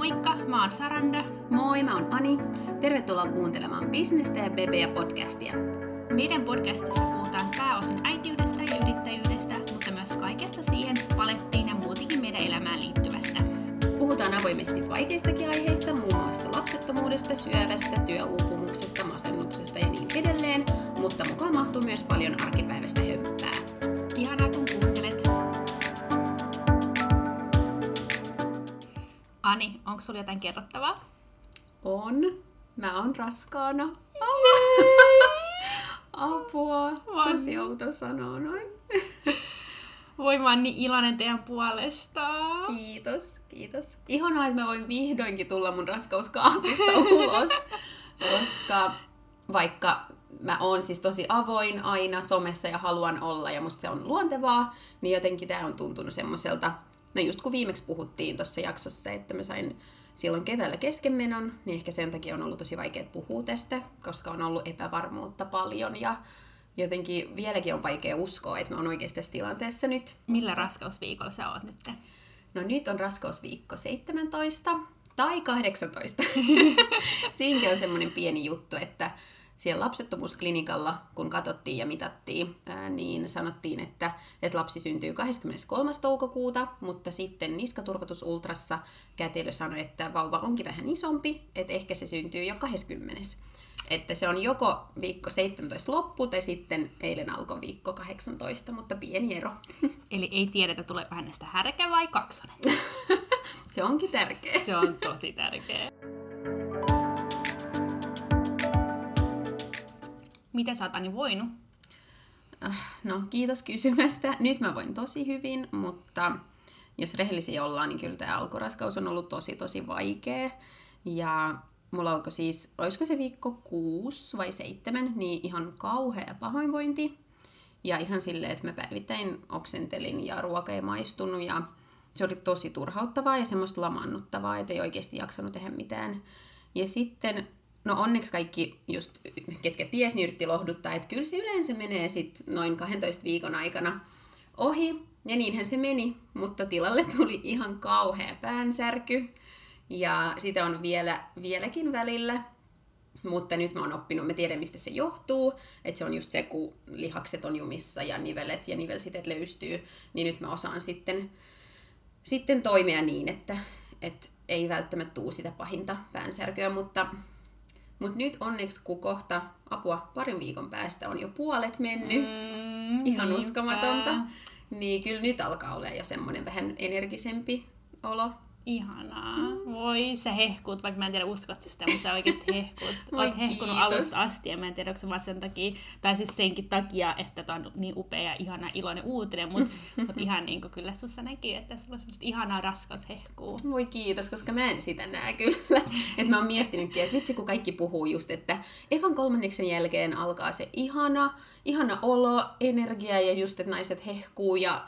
Moikka, mä oon Saranda. Moi, mä oon Ani. Tervetuloa kuuntelemaan Bisnestä ja Bebeä podcastia. Meidän podcastissa puhutaan pääosin äitiydestä ja yrittäjyydestä, mutta myös kaikesta siihen palettiin ja muutenkin meidän elämään liittyvästä. Puhutaan avoimesti vaikeistakin aiheista, muun muassa lapsettomuudesta, syövästä, työuupumuksesta, masennuksesta ja niin edelleen, mutta mukaan mahtuu myös paljon arkipäiväistä hömppää. Ihanaa kun Ani, onko sulla jotain kerrottavaa? On. Mä oon raskaana. Apua. Tosi outo sanoa noin. Voi mä oon niin iloinen teidän puolesta. Kiitos, kiitos. Ihanaa, että mä voin vihdoinkin tulla mun raskauskaapista ulos, koska vaikka mä oon siis tosi avoin aina somessa ja haluan olla ja musta se on luontevaa, niin jotenkin tää on tuntunut semmoiselta, no just kun viimeksi puhuttiin tuossa jaksossa, että mä sain silloin keväällä keskenmenon, niin ehkä sen takia on ollut tosi vaikea puhua tästä, koska on ollut epävarmuutta paljon ja jotenkin vieläkin on vaikea uskoa, että mä oon oikeasti tässä tilanteessa nyt. Millä raskausviikolla sä oot nyt? No nyt on raskausviikko 17 tai 18. Siinäkin on semmoinen pieni juttu, että siellä lapsettomuusklinikalla, kun katsottiin ja mitattiin, niin sanottiin, että, että lapsi syntyy 23. toukokuuta, mutta sitten niskaturvotusultrassa kätilö sanoi, että vauva onkin vähän isompi, että ehkä se syntyy jo 20. Että se on joko viikko 17 loppu tai sitten eilen alkoi viikko 18, mutta pieni ero. Eli ei tiedetä, tuleeko hänestä härkä vai kaksonen. se onkin tärkeä. Se on tosi tärkeä. Miten sä oot Ani voinut? No, kiitos kysymästä. Nyt mä voin tosi hyvin, mutta jos rehellisiä ollaan, niin kyllä tämä alkuraskaus on ollut tosi, tosi vaikea. Ja mulla alkoi siis, olisiko se viikko kuusi vai seitsemän, niin ihan kauhea pahoinvointi. Ja ihan silleen, että mä päivittäin oksentelin ja ruoka ei maistunut ja se oli tosi turhauttavaa ja semmoista lamannuttavaa, että ei oikeasti jaksanut tehdä mitään. Ja sitten, no onneksi kaikki just, ketkä ties, niin yritti lohduttaa, että kyllä se yleensä menee sitten noin 12 viikon aikana ohi. Ja niinhän se meni, mutta tilalle tuli ihan kauhea päänsärky. Ja sitä on vielä, vieläkin välillä. Mutta nyt mä oon oppinut, mä tiedän mistä se johtuu, että se on just se, kun lihakset on jumissa ja nivelet ja nivelsiteet löystyy, niin nyt mä osaan sitten, sitten toimia niin, että, että ei välttämättä tuu sitä pahinta päänsärkyä, mutta, mutta nyt onneksi kun kohta apua parin viikon päästä on jo puolet mennyt, Mm, ihan niinpä. uskomatonta, niin kyllä nyt alkaa olla jo semmoinen vähän energisempi olo. Ihanaa. Voi, sä hehkuut, vaikka mä en tiedä uskotte sitä, mutta sä oikeasti hehkuut. Voi Oot hehkunut kiitos. alusta asti ja mä en tiedä, onko se vaan sen takia, tai siis senkin takia, että tää on niin upea ja ihana iloinen uutinen, mutta mut ihan niin kuin kyllä sussa näkyy, että sulla on semmoista ihanaa raskaushehkuu. Voi kiitos, koska mä en sitä näe kyllä. että mä oon miettinytkin, että vitsi kun kaikki puhuu just, että ekan kolmanneksen jälkeen alkaa se ihana, ihana olo, energia ja just, että naiset hehkuu ja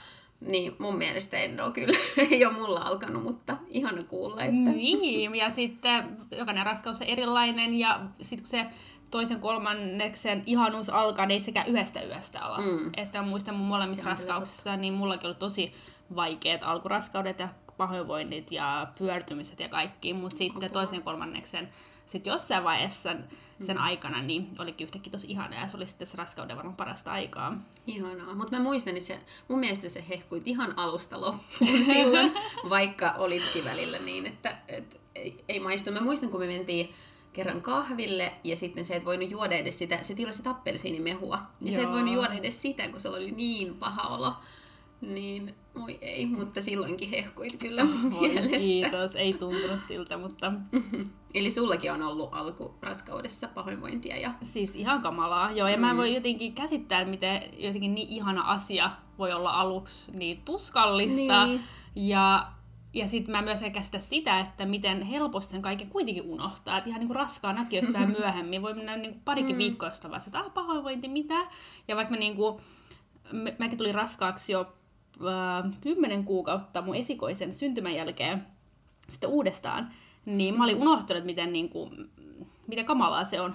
niin mun mielestä en ole kyllä, ei ole mulla alkanut, mutta ihana kuulla, että Niin, ja sitten jokainen raskaus on erilainen, ja sitten kun se toisen kolmanneksen ihanuus alkaa, niin ei sekään yhdestä yöstä ala. Mm. Että muistan mun molemmissa raskauksissa, niin mullakin oli tosi vaikeat alkuraskaudet ja pahoinvoinnit ja pyörtymiset ja kaikki, mutta sitten toisen kolmanneksen sitten jossain vaiheessa sen Mm. aikana niin olikin yhtäkkiä tosi ihana ja se oli sitten se raskauden varmaan parasta aikaa. ihanaa. Mutta mä muistan, että se, mun mielestä se hehkuit ihan alusta loppuun silloin, vaikka olitkin välillä niin, että et, ei, ei maistu. Mä muistan, kun me mentiin kerran kahville ja sitten se et voinut juoda edes sitä, se tilasi appelsiinimehua. Ja se et Joo. voinut juoda edes sitä, kun se oli niin paha olo. Niin, voi ei, mutta silloinkin hehkuit kyllä mun Voi mielestä. kiitos, ei tuntunut siltä, mutta Eli sullakin on ollut alkuraskaudessa pahoinvointia ja Siis ihan kamalaa, joo. Ja mm. mä en voi jotenkin käsittää, että miten jotenkin niin ihana asia voi olla aluksi niin tuskallista. Niin. Ja, ja sitten mä myös en käsitä sitä, että miten helposti sen kaiken kuitenkin unohtaa. Että ihan niin kuin raskaan näköistä vähän myöhemmin. Voi mennä niin kuin parikin mm. jostain vaiheessa, että ah, pahoinvointi, mitä? Ja vaikka mä niin kuin, mä- mäkin tulin raskaaksi jo kymmenen kuukautta mun esikoisen syntymän jälkeen sitten uudestaan, niin mä olin unohtanut, miten, niin kuin, miten kamalaa se on.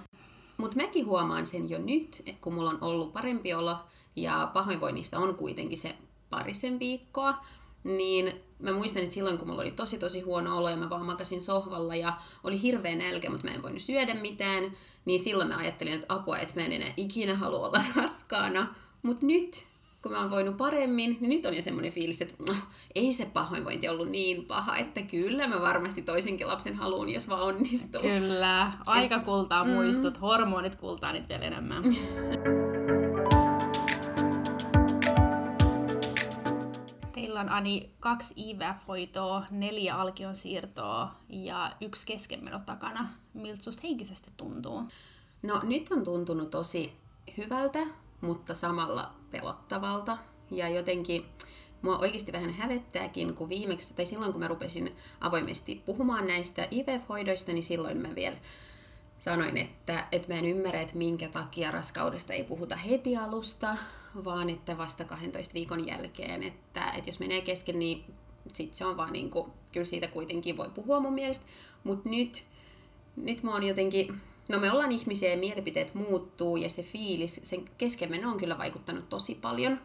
Mutta mäkin huomaan sen jo nyt, että kun mulla on ollut parempi olo ja pahoinvoinnista on kuitenkin se parisen viikkoa, niin mä muistan, että silloin kun mulla oli tosi tosi huono olo ja mä vaan makasin sohvalla ja oli hirveä nälkä, mutta mä en voinut syödä mitään, niin silloin mä ajattelin, että apua, että mä en enää ikinä halua olla raskaana. Mutta nyt, kun mä oon voinut paremmin, niin nyt on jo semmoinen fiilis, että no, ei se pahoinvointi ollut niin paha, että kyllä mä varmasti toisenkin lapsen haluun, jos vaan onnistuu. Kyllä, aika kultaa muistut, mm. hormonit kultaa nyt vielä enemmän. Teillä on Ani kaksi IVF-hoitoa, neljä alkion siirtoa ja yksi keskenmeno takana. Miltä susta henkisesti tuntuu? No nyt on tuntunut tosi hyvältä, mutta samalla pelottavalta. Ja jotenkin mua oikeasti vähän hävettääkin, kun viimeksi, tai silloin kun mä rupesin avoimesti puhumaan näistä IVF-hoidoista, niin silloin mä vielä sanoin, että, että mä en ymmärrä, että minkä takia raskaudesta ei puhuta heti alusta, vaan että vasta 12 viikon jälkeen, että, että jos menee kesken, niin sit se on vaan niin kuin, kyllä siitä kuitenkin voi puhua mun mielestä, mutta nyt, nyt mä oon jotenkin, no me ollaan ihmisiä ja mielipiteet muuttuu ja se fiilis, sen keskenmeno on kyllä vaikuttanut tosi paljon.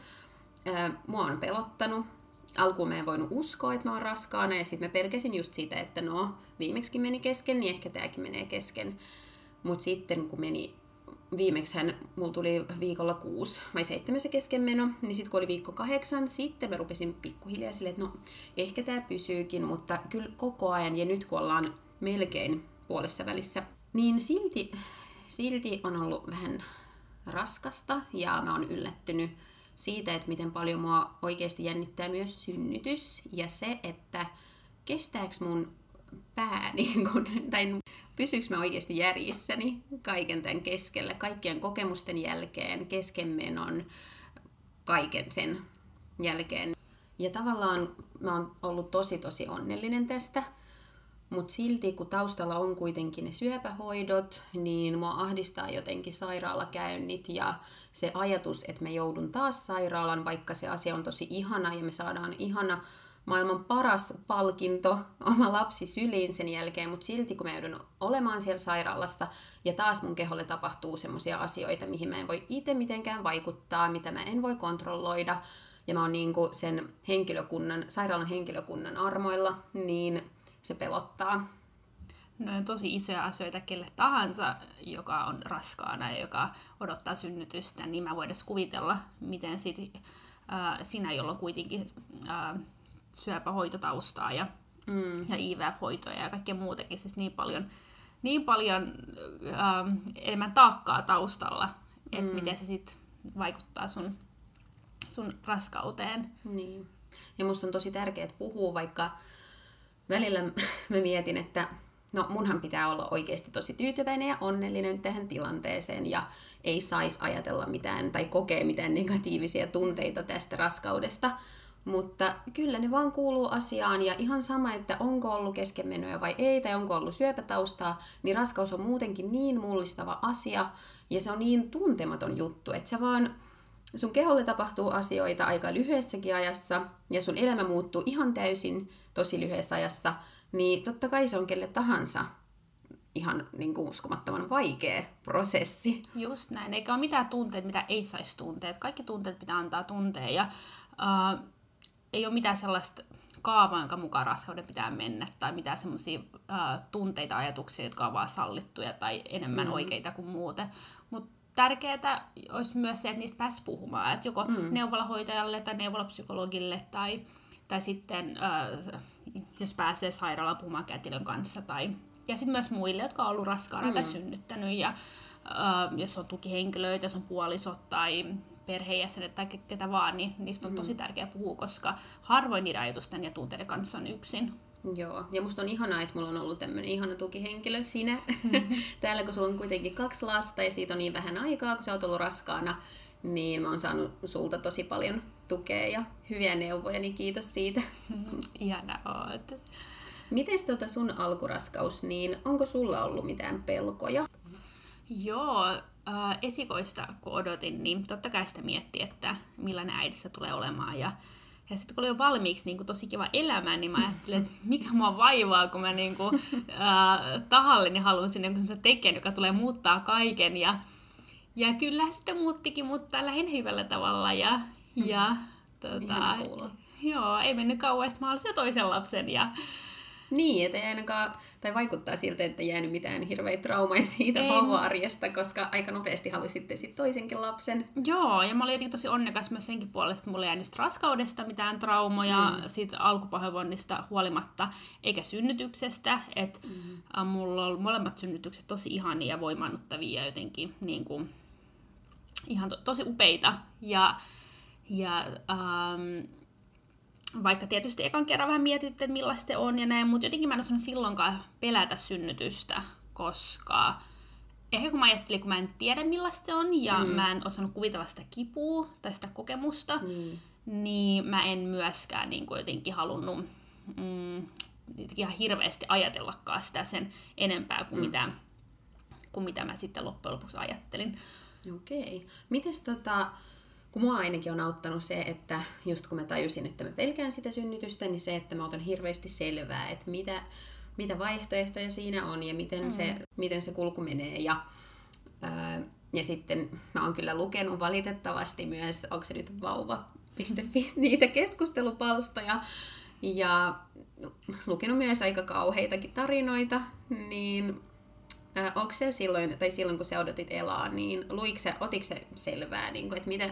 mua on pelottanut, alkuun mä en voinut uskoa, että mä oon raskaana, ja sitten mä pelkäsin just siitä, että no, viimeksi meni kesken, niin ehkä tääkin menee kesken. Mutta sitten kun meni, viimeksi hän, mulla tuli viikolla kuusi vai seitsemän se keskenmeno, niin sitten kun oli viikko kahdeksan, sitten mä rupesin pikkuhiljaa silleen, että no, ehkä tämä pysyykin, mutta kyllä koko ajan, ja nyt kun ollaan melkein puolessa välissä, niin silti, silti on ollut vähän raskasta, ja mä oon yllättynyt siitä, että miten paljon mua oikeasti jännittää myös synnytys ja se, että kestääkö mun pää, niin kun, tai pysyykö mä oikeasti järjissäni kaiken tämän keskellä, kaikkien kokemusten jälkeen, keskenmenon, kaiken sen jälkeen. Ja tavallaan mä oon ollut tosi tosi onnellinen tästä, mutta silti kun taustalla on kuitenkin ne syöpähoidot, niin mua ahdistaa jotenkin sairaalakäynnit ja se ajatus, että me joudun taas sairaalan, vaikka se asia on tosi ihana ja me saadaan ihana maailman paras palkinto oma lapsi syliin sen jälkeen, mutta silti kun mä joudun olemaan siellä sairaalassa ja taas mun keholle tapahtuu semmoisia asioita, mihin mä en voi itse mitenkään vaikuttaa, mitä mä en voi kontrolloida, ja mä oon niin sen henkilökunnan, sairaalan henkilökunnan armoilla, niin se pelottaa. No on tosi isoja asioita kelle tahansa, joka on raskaana ja joka odottaa synnytystä, niin mä edes kuvitella, miten sit, äh, sinä, jolla on kuitenkin äh, syöpähoitotaustaa ja, mm. ja IVF-hoitoja ja kaikkea muutakin, siis niin paljon, niin paljon äh, enemmän taakkaa taustalla, että mm. miten se sitten vaikuttaa sun, sun raskauteen. Niin. Ja musta on tosi tärkeää puhua, vaikka välillä mä mietin, että no munhan pitää olla oikeasti tosi tyytyväinen ja onnellinen tähän tilanteeseen ja ei saisi ajatella mitään tai kokea mitään negatiivisia tunteita tästä raskaudesta. Mutta kyllä ne vaan kuuluu asiaan ja ihan sama, että onko ollut keskenmenoja vai ei tai onko ollut syöpätaustaa, niin raskaus on muutenkin niin mullistava asia ja se on niin tuntematon juttu, että se vaan sun keholle tapahtuu asioita aika lyhyessäkin ajassa ja sun elämä muuttuu ihan täysin tosi lyhyessä ajassa, niin totta kai se on kelle tahansa ihan niin kuin uskomattoman vaikea prosessi. Just näin, eikä ole mitään tunteita, mitä ei saisi tunteet. Kaikki tunteet pitää antaa tuntea ja uh, ei ole mitään sellaista kaavaa, jonka mukaan raskauden pitää mennä, tai mitään semmoisia uh, tunteita, ajatuksia, jotka on vaan sallittuja tai enemmän mm. oikeita kuin muuten. Tärkeää olisi myös se, että niistä pääsi puhumaan, että joko mm. neuvolahoitajalle tai neuvolapsykologille tai, tai sitten äh, jos pääsee sairaalaan puhumaan kätilön kanssa tai ja sitten myös muille, jotka on ollut raskaana mm. tai synnyttänyt ja äh, jos on tukihenkilöitä, jos on puolisot tai perheenjäsenet tai ketä vaan, niin niistä on mm. tosi tärkeää puhua, koska harvoin niiden ajatusten ja tunteiden kanssa on yksin. Joo, ja musta on ihanaa, että mulla on ollut tämmöinen ihana tukihenkilö sinä mm-hmm. täällä, kun sulla on kuitenkin kaksi lasta ja siitä on niin vähän aikaa, kun sä oot ollut raskaana, niin mä oon saanut sulta tosi paljon tukea ja hyviä neuvoja, niin kiitos siitä. Ihana oot. Mites tota sun alkuraskaus, niin onko sulla ollut mitään pelkoja? Joo, äh, esikoista kun odotin, niin totta kai sitä mietti, että millainen äitissä tulee olemaan ja ja sitten kun oli jo valmiiksi niin kuin, tosi kiva elämä, niin mä ajattelin, että mikä mua vaivaa, kun mä niin kuin, äh, tahalleni haluan sinne semmoisen tekijän, joka tulee muuttaa kaiken. Ja, ja kyllä sitten muuttikin, mutta lähinnä hyvällä tavalla. Ja, ja, tota, Joo, ei mennyt kauan, että mä halusin jo toisen lapsen. Ja... Niin, että ei ainakaan, tai vaikuttaa siltä, että ei jäänyt mitään hirveitä traumaja siitä vauva-arjesta, koska aika nopeasti halusitte sitten toisenkin lapsen. Joo, ja mä olin jotenkin tosi onnekas myös senkin puolesta, että mulla ei jäänyt raskaudesta mitään traumoja, mm. siitä alkupahoinvoinnista huolimatta, eikä synnytyksestä. Että mm. mulla on molemmat synnytykset tosi ihania ja voimannuttavia ja jotenkin niin kuin, ihan to, tosi upeita. Ja, ja ähm, vaikka tietysti ekan kerran vähän mietitte, että millaista se on ja näin, mutta jotenkin mä en osannut silloinkaan pelätä synnytystä, koska ehkä kun mä ajattelin, kun mä en tiedä millaista se on ja mm. mä en osannut kuvitella sitä kipua tai sitä kokemusta, mm. niin mä en myöskään niin kuin jotenkin halunnut mm, ihan hirveästi ajatellakaan sitä sen enempää kuin, mm. mitä, kuin mitä mä sitten loppujen lopuksi ajattelin. Okei. Mites tota, kun mua ainakin on auttanut se, että just kun mä tajusin, että mä pelkään sitä synnytystä, niin se, että mä otan hirveästi selvää, että mitä, mitä vaihtoehtoja siinä on ja miten, mm. se, miten se kulku menee. Ja, ää, ja sitten mä oon kyllä lukenut valitettavasti myös, onko se nyt vauva.fi, niitä keskustelupalstoja, ja lukenut myös aika kauheitakin tarinoita, niin Äh, onko se silloin, tai silloin kun sä odotit elaa, niin luiko se, otiko se selvää, niin kuin, että mitä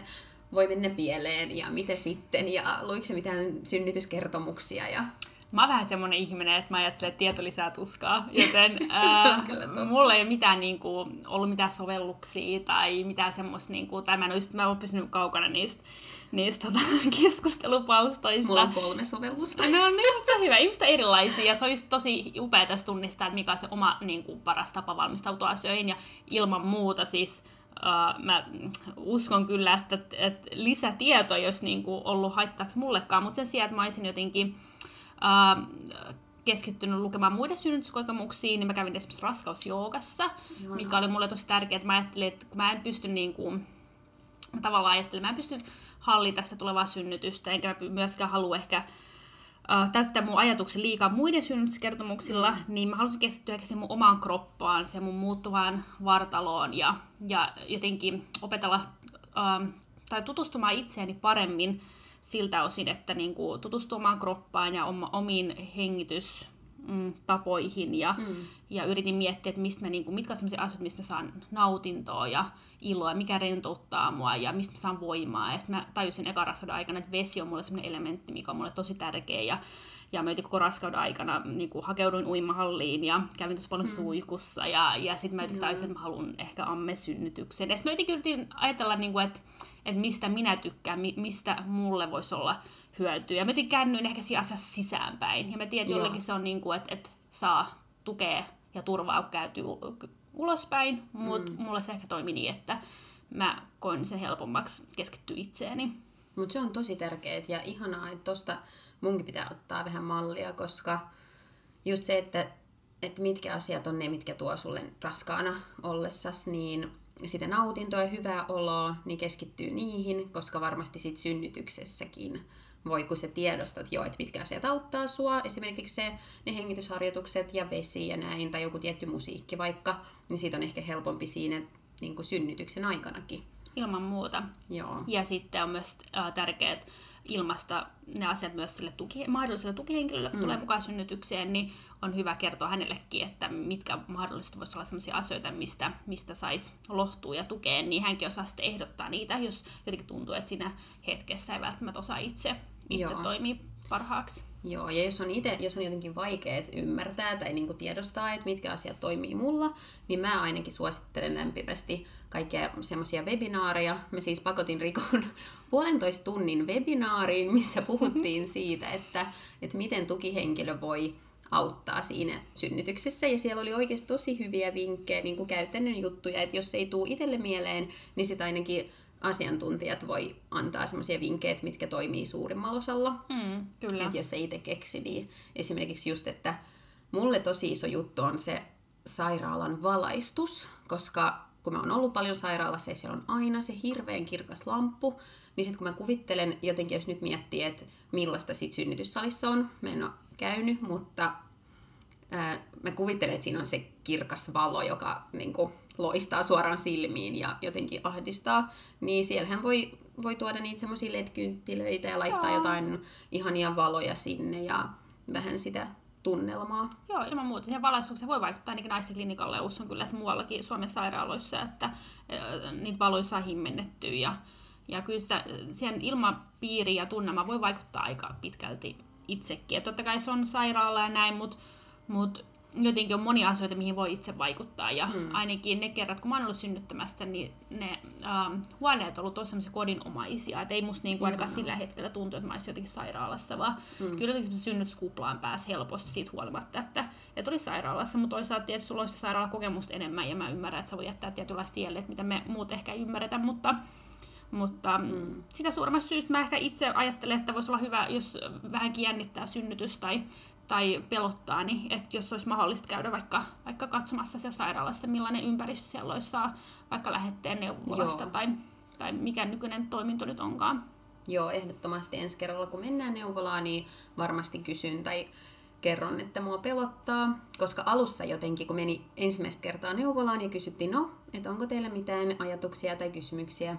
voi mennä pieleen ja mitä sitten, ja luiko se mitään synnytyskertomuksia? Ja... Mä oon vähän semmonen ihminen, että mä ajattelen, että tieto lisää tuskaa, joten ää, mulla ei ole mitään niin kuin, ollut mitään sovelluksia tai mitään semmoista, niin kuin, tai mä en ole, mä pysynyt kaukana niistä niistä tota, keskustelupalstoista. Mulla on kolme sovellusta. No niin, se on hyvä. Ihmiset erilaisia ja se on just tosi upea tässä tunnistaa, että mikä on se oma niin kuin, paras tapa valmistautua asioihin ja ilman muuta siis Uh, mä uskon kyllä, että, että lisätieto ei olisi niin kuin ollut haittaaksi mullekaan, mutta sen sijaan, että mä olisin jotenkin uh, keskittynyt lukemaan muiden synnytyskokemuksiin, niin mä kävin esimerkiksi raskausjoogassa, Joo. mikä oli mulle tosi tärkeää, että mä ajattelin, että kun mä en pysty niin kuin, mä tavallaan ajattelin, mä en pysty hallita sitä tulevaa synnytystä, enkä mä myöskään halua ehkä uh, täyttää mun ajatuksen liikaa muiden synnytyskertomuksilla, mm. niin mä halusin keskittyä ehkä mun omaan kroppaan, se mun muuttuvaan vartaloon ja, ja jotenkin opetella uh, tai tutustumaan itseeni paremmin siltä osin, että niin kuin, tutustumaan kroppaan ja oma, omiin hengitys mm, tapoihin ja, mm. ja yritin miettiä, että mistä mä, niin kuin, mitkä on sellaisia asioita, mistä mä saan nautintoa ja iloa, mikä rentouttaa mua ja mistä mä saan voimaa. Ja sitten mä tajusin eka raskauden aikana, että vesi on mulle sellainen elementti, mikä on mulle tosi tärkeä ja, ja mä koko raskauden aikana niin kuin, hakeuduin uimahalliin ja kävin tosi paljon mm. suikussa ja, ja sitten mä jotenkin tajusin, että mä haluan ehkä ammesynnytyksen. Ja sitten mä jotenkin yritin ajatella, niin kuin, että, että mistä minä tykkään, mistä mulle voisi olla hyötyä. Ja mä käännyin ehkä siinä asiassa sisäänpäin. Ja mä tiedän, että jollekin se on niin kuin, että, että saa tukea ja turvaa, kun käytyy ulospäin, mutta mm. mulla se ehkä toimi niin, että mä koin sen helpommaksi keskittyä itseeni. Mutta se on tosi tärkeää ja ihanaa, että tosta munkin pitää ottaa vähän mallia, koska just se, että, että mitkä asiat on ne, mitkä tuo sulle raskaana ollessas, niin sitä nautintoa ja hyvää oloa, niin keskittyy niihin, koska varmasti sit synnytyksessäkin voi, kun sä tiedostat jo, että mitkä asiat auttaa sua, esimerkiksi se, ne hengitysharjoitukset ja vesi ja näin, tai joku tietty musiikki vaikka, niin siitä on ehkä helpompi siinä niin kuin synnytyksen aikanakin. Ilman muuta. Joo. Ja sitten on myös äh, tärkeää ilmasta ne asiat myös sille tuki, mahdolliselle tukihenkilölle, kun mm. tulee mukaan synnytykseen, niin on hyvä kertoa hänellekin, että mitkä mahdollisesti voisi olla sellaisia asioita, mistä, mistä saisi lohtua ja tukea, niin hänkin osaa sitten ehdottaa niitä, jos jotenkin tuntuu, että siinä hetkessä ei välttämättä osaa itse itse Joo. toimii parhaaksi. Joo, ja jos on, ite, jos on jotenkin vaikeet ymmärtää tai niin tiedostaa, että mitkä asiat toimii mulla, niin mä ainakin suosittelen lämpimästi kaikkia semmoisia webinaareja. Mä siis pakotin Rikon puolentoista tunnin webinaariin, missä puhuttiin siitä, että, että miten tukihenkilö voi auttaa siinä synnytyksessä. Ja siellä oli oikeasti tosi hyviä vinkkejä, niin kuin käytännön juttuja, että jos ei tule itselle mieleen, niin sitten ainakin asiantuntijat voi antaa semmoisia vinkkejä, mitkä toimii suurimmalla osalla. Mm, kyllä. Et jos se itse keksi, niin esimerkiksi just, että mulle tosi iso juttu on se sairaalan valaistus, koska kun mä oon ollut paljon sairaalassa ja siellä on aina se hirveän kirkas lamppu, niin sitten kun mä kuvittelen jotenkin, jos nyt miettii, että millaista sit synnytyssalissa on, mä en ole käynyt, mutta ää, mä kuvittelen, että siinä on se kirkas valo, joka niin kuin, loistaa suoraan silmiin ja jotenkin ahdistaa, niin siellähän voi voi tuoda niitä semmoisia LED-kynttilöitä ja laittaa Joo. jotain ihania valoja sinne ja vähän sitä tunnelmaa. Joo, ilman muuta. Siihen valaistukseen voi vaikuttaa ainakin naisten klinikalle ja uskon kyllä, että muuallakin Suomen sairaaloissa, että niitä valoja saa himmennettyä ja, ja kyllä sitä, siihen ilmapiiri ja tunnelma voi vaikuttaa aika pitkälti itsekin. Et totta kai se on sairaala ja näin, mutta mut jotenkin on monia asioita, mihin voi itse vaikuttaa. Ja hmm. ainakin ne kerrat, kun mä oon ollut synnyttämässä, niin ne ähm, huoneet on ollut tosi kodinomaisia. Et ei musta niinku ainakaan sillä hetkellä tuntu, että mä olisin jotenkin sairaalassa, vaan hmm. kyllä jotenkin synnytyskuplaan pääsi helposti siitä huolimatta, että, että oli sairaalassa. Mutta toisaalta tietysti sulla on sitä sairaalakokemusta enemmän ja mä ymmärrän, että sä voi jättää tietynlaista tielle, että mitä me muut ehkä ei ymmärretä, mutta mutta mm. sitä suuremmasta syystä mä ehkä itse ajattelen, että voisi olla hyvä, jos vähänkin jännittää synnytys tai, tai pelottaa, niin että jos olisi mahdollista käydä vaikka, vaikka katsomassa siellä sairaalassa, millainen ympäristö siellä olisi saa vaikka lähetteen neuvolasta tai, tai mikä nykyinen toiminto nyt onkaan. Joo, ehdottomasti. Ensi kerralla kun mennään neuvolaan, niin varmasti kysyn tai kerron, että mua pelottaa, koska alussa jotenkin, kun meni ensimmäistä kertaa neuvolaan ja kysyttiin, no, että onko teillä mitään ajatuksia tai kysymyksiä,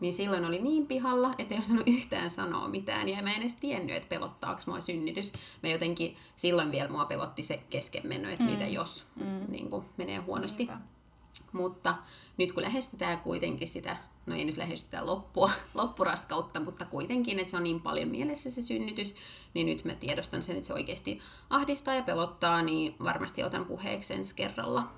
niin silloin oli niin pihalla, että ei osannut yhtään sanoa mitään, ja mä en edes tiennyt, että pelottaako mua synnytys. Mä jotenkin, silloin vielä mua pelotti se keskenmeno, että mm. mitä jos mm. niin kuin, menee huonosti. Niinpä. Mutta nyt kun lähestytään kuitenkin sitä, no ei nyt lähestytä loppua, loppuraskautta, mutta kuitenkin, että se on niin paljon mielessä se synnytys, niin nyt mä tiedostan sen, että se oikeasti ahdistaa ja pelottaa, niin varmasti otan puheeksi ensi kerralla.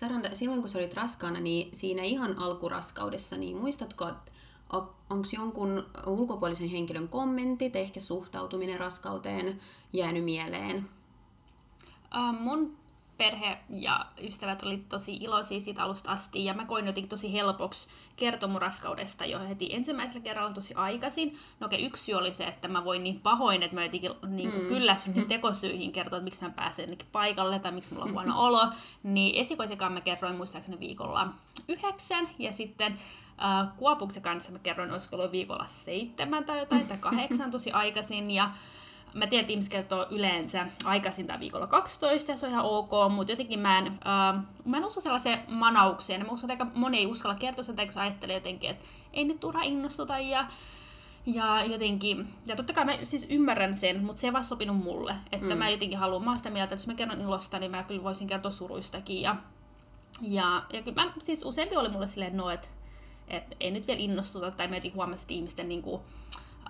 Saranda, silloin kun sä olit raskaana, niin siinä ihan alkuraskaudessa, niin muistatko, että onko jonkun ulkopuolisen henkilön kommentit, ehkä suhtautuminen raskauteen jäänyt mieleen? Uh, mun perhe ja ystävät oli tosi iloisia siitä alusta asti, ja mä koin jotenkin tosi helpoksi kertoa mun raskaudesta jo heti ensimmäisellä kerralla tosi aikaisin. No okei, yksi syy oli se, että mä voin niin pahoin, että mä jotenkin niin mm. kyllästyn niin tekosyihin kertoa, että miksi mä pääsen paikalle tai miksi mulla on huono olo. Niin esikoisekaan mä kerroin muistaakseni viikolla yhdeksän, ja sitten äh, Kuopuksen kanssa mä kerroin, olisiko ollut viikolla seitsemän tai jotain, tai kahdeksan tosi aikaisin, ja mä tiedän, että ihmiset kertoo yleensä aikaisintaan viikolla 12, ja se on ihan ok, mutta jotenkin mä en, äh, mä en usko sellaiseen manaukseen, mä uskon, että aika moni ei uskalla kertoa sitä, kun ajattelee jotenkin, että ei nyt turha innostuta, ja, ja jotenkin, ja totta kai mä siis ymmärrän sen, mutta se ei vaan sopinut mulle, että mm. mä jotenkin haluan, mä sitä mieltä, että jos mä kerron ilosta, niin mä kyllä voisin kertoa suruistakin, ja, ja, ja kyllä mä, siis useampi oli mulle silleen, no, että et ei nyt vielä innostuta, tai mä jotenkin huomasin, että ihmisten niinku,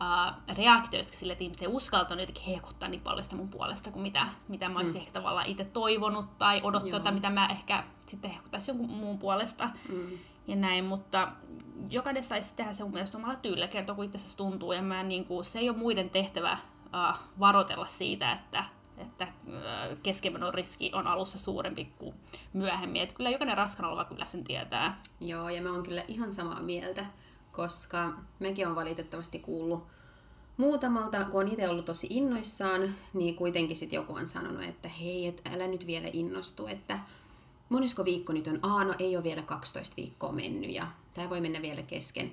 uh, reaktioista sille, että ihmiset ei uskaltanut jotenkin hehkuttaa niin paljon sitä mun puolesta kuin mitä, mitä mä olisin mm. ehkä tavallaan itse toivonut tai odottanut, tai mitä mä ehkä sitten hehkuttaisin jonkun muun puolesta mm. ja näin, mutta jokainen saisi tehdä se mun mielestä omalla tyylillä, kertoa kun itse tuntuu, ja mä, niin kuin, se ei ole muiden tehtävä uh, varotella siitä, että että keskenmenon riski on alussa suurempi kuin myöhemmin. Että kyllä jokainen raskana oleva kyllä sen tietää. Joo, ja mä oon kyllä ihan samaa mieltä koska mekin on valitettavasti kuullut muutamalta, kun on itse ollut tosi innoissaan, niin kuitenkin sitten joku on sanonut, että hei, et älä nyt vielä innostu, että monesko viikko nyt on, aa no ei ole vielä 12 viikkoa mennyt ja tämä voi mennä vielä kesken.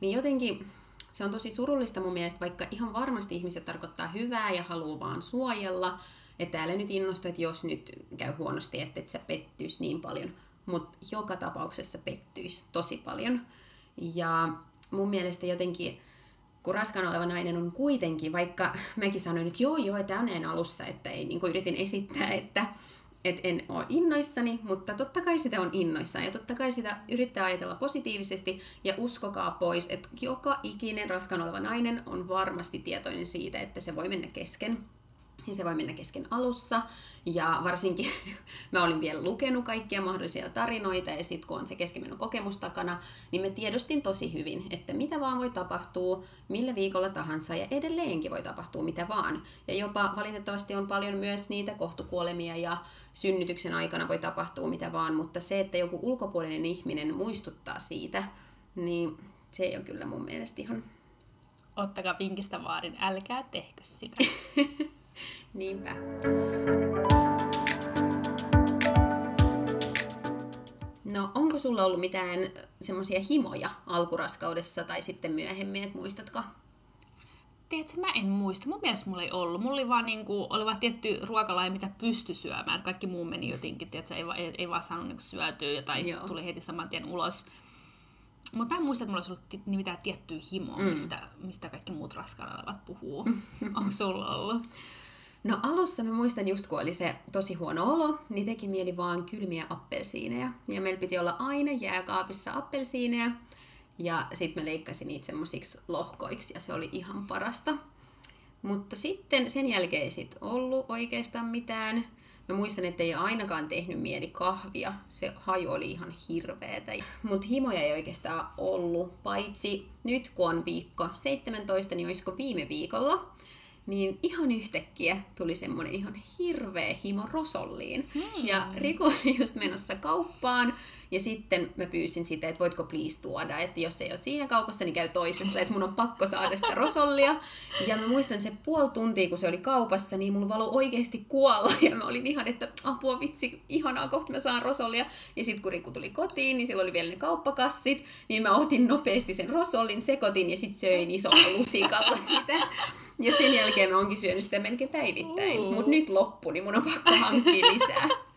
Niin jotenkin se on tosi surullista mun mielestä, vaikka ihan varmasti ihmiset tarkoittaa hyvää ja haluaa vaan suojella, että älä nyt innostu, että jos nyt käy huonosti, että et sä pettyis niin paljon, mutta joka tapauksessa pettyisi tosi paljon. Ja mun mielestä jotenkin, kun raskaana oleva nainen on kuitenkin, vaikka mäkin sanoin, että joo joo, tämä on alussa, että ei, niin yritin esittää, että et en ole innoissani, mutta totta kai sitä on innoissaan ja totta kai sitä yrittää ajatella positiivisesti ja uskokaa pois, että joka ikinen raskaana oleva nainen on varmasti tietoinen siitä, että se voi mennä kesken niin se voi mennä kesken alussa. Ja varsinkin mä olin vielä lukenut kaikkia mahdollisia tarinoita ja sitten kun on se keskimenon kokemus takana, niin me tiedostin tosi hyvin, että mitä vaan voi tapahtua, millä viikolla tahansa ja edelleenkin voi tapahtua mitä vaan. Ja jopa valitettavasti on paljon myös niitä kohtukuolemia ja synnytyksen aikana voi tapahtua mitä vaan, mutta se, että joku ulkopuolinen ihminen muistuttaa siitä, niin se ei ole kyllä mun mielestä ihan... Ottakaa vinkistä vaarin, älkää tehkö sitä. Niinpä. No, onko sulla ollut mitään semmoisia himoja alkuraskaudessa tai sitten myöhemmin, että muistatko? tiedätkö, mä en muista. Mun mielestä mulla ei ollut. Mulla oli vaan, niinku, oli vaan tietty ruokalaji, mitä pysty syömään. Et kaikki muu meni jotenkin, tiedätkö, ei, ei, ei vaan saanut niinku syötyä tai Joo. tuli heti saman tien ulos. Mutta mä en muista, että mulla olisi ollut ti- mitään tiettyä himoa, mm. mistä, mistä kaikki muut raskaana olevat puhuu. Onko sulla ollut? No alussa mä muistan just kun oli se tosi huono olo, niin teki mieli vaan kylmiä appelsiineja. Ja meillä piti olla aina jääkaapissa appelsiineja. Ja sitten mä leikkasin niitä semmosiksi lohkoiksi ja se oli ihan parasta. Mutta sitten sen jälkeen ei sit ollut oikeastaan mitään. Mä muistan, että ei ainakaan tehnyt mieli kahvia. Se haju oli ihan hirveetä. Mutta himoja ei oikeastaan ollut, paitsi nyt kun on viikko 17, niin olisiko viime viikolla, niin ihan yhtäkkiä tuli semmoinen ihan hirveä himo rosolliin. Hmm. Ja Riku oli just menossa kauppaan, ja sitten mä pyysin sitä, että voitko please tuoda, että jos ei ole siinä kaupassa, niin käy toisessa, että mun on pakko saada sitä rosollia. Ja mä muistan se puoli tuntia, kun se oli kaupassa, niin mulla valo oikeasti kuolla, ja mä olin ihan, että apua vitsi, ihanaa, kohta mä saan rosollia. Ja sitten kun Riku tuli kotiin, niin sillä oli vielä ne kauppakassit, niin mä otin nopeasti sen rosollin, sekoitin ja sitten söin isolla lusikalla sitä. Ja sen jälkeen mä oonkin syönyt sitä melkein päivittäin. Mutta nyt loppu, niin mun on pakko hankkia lisää.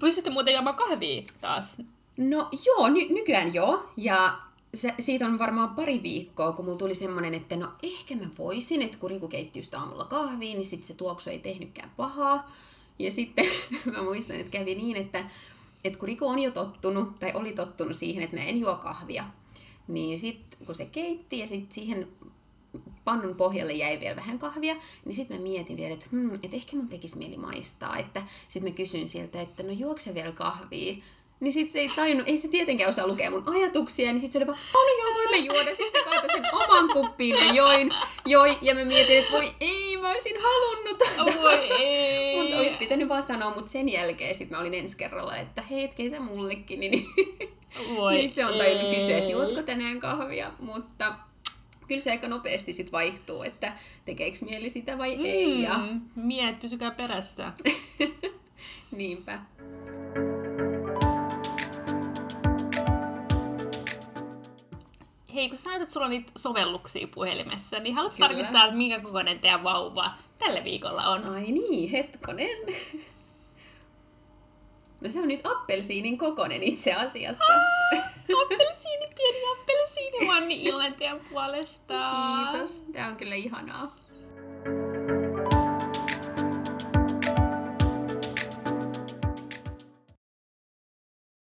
Pystytte muuten juomaan kahvia taas. No joo, ny- nykyään joo. Ja se, siitä on varmaan pari viikkoa, kun mulla tuli semmonen, että no ehkä mä voisin, että kun Riku keitti just aamulla kahviin, niin sitten se tuoksu ei tehnytkään pahaa. Ja sitten mä muistan, että kävi niin, että, että kun Riku on jo tottunut, tai oli tottunut siihen, että mä en juo kahvia, niin sitten kun se keitti ja sitten siihen pannun pohjalle jäi vielä vähän kahvia, niin sitten mä mietin vielä, että, hmm, että ehkä mun tekisi mieli maistaa. Että sitten mä kysyin siltä, että no juokse vielä kahvia. Niin sit se ei tajunnut, ei se tietenkään osaa lukea mun ajatuksia, niin sit se oli vaan, oh no joo, voimme juoda. Sitten se kaatoi sen oman kuppiin ja join, joi, ja mä mietin, että voi ei, mä olisin halunnut. Voi ei. Mutta olisi pitänyt vaan sanoa, mutta sen jälkeen sit mä olin ensi kerralla, että hei, et keitä mullekin, niin Voi nyt se on tajunnut ei. kysyä, että juotko tänään kahvia, mutta kyllä se aika nopeasti sit vaihtuu, että tekeekö mieli sitä vai mm. ei. Ja Miet, pysykää perässä. niinpä. Hei, kun sä sanoit, että sulla on niitä sovelluksia puhelimessa, niin haluatko tarkistaa, että minkä kokoinen teidän vauva tällä viikolla on? Ai niin, hetkonen. No se on nyt appelsiinin kokonen itse asiassa. Appelsiini, pieni appelsiini, Vanni Illan teidän puolesta. Kiitos, tää on kyllä ihanaa.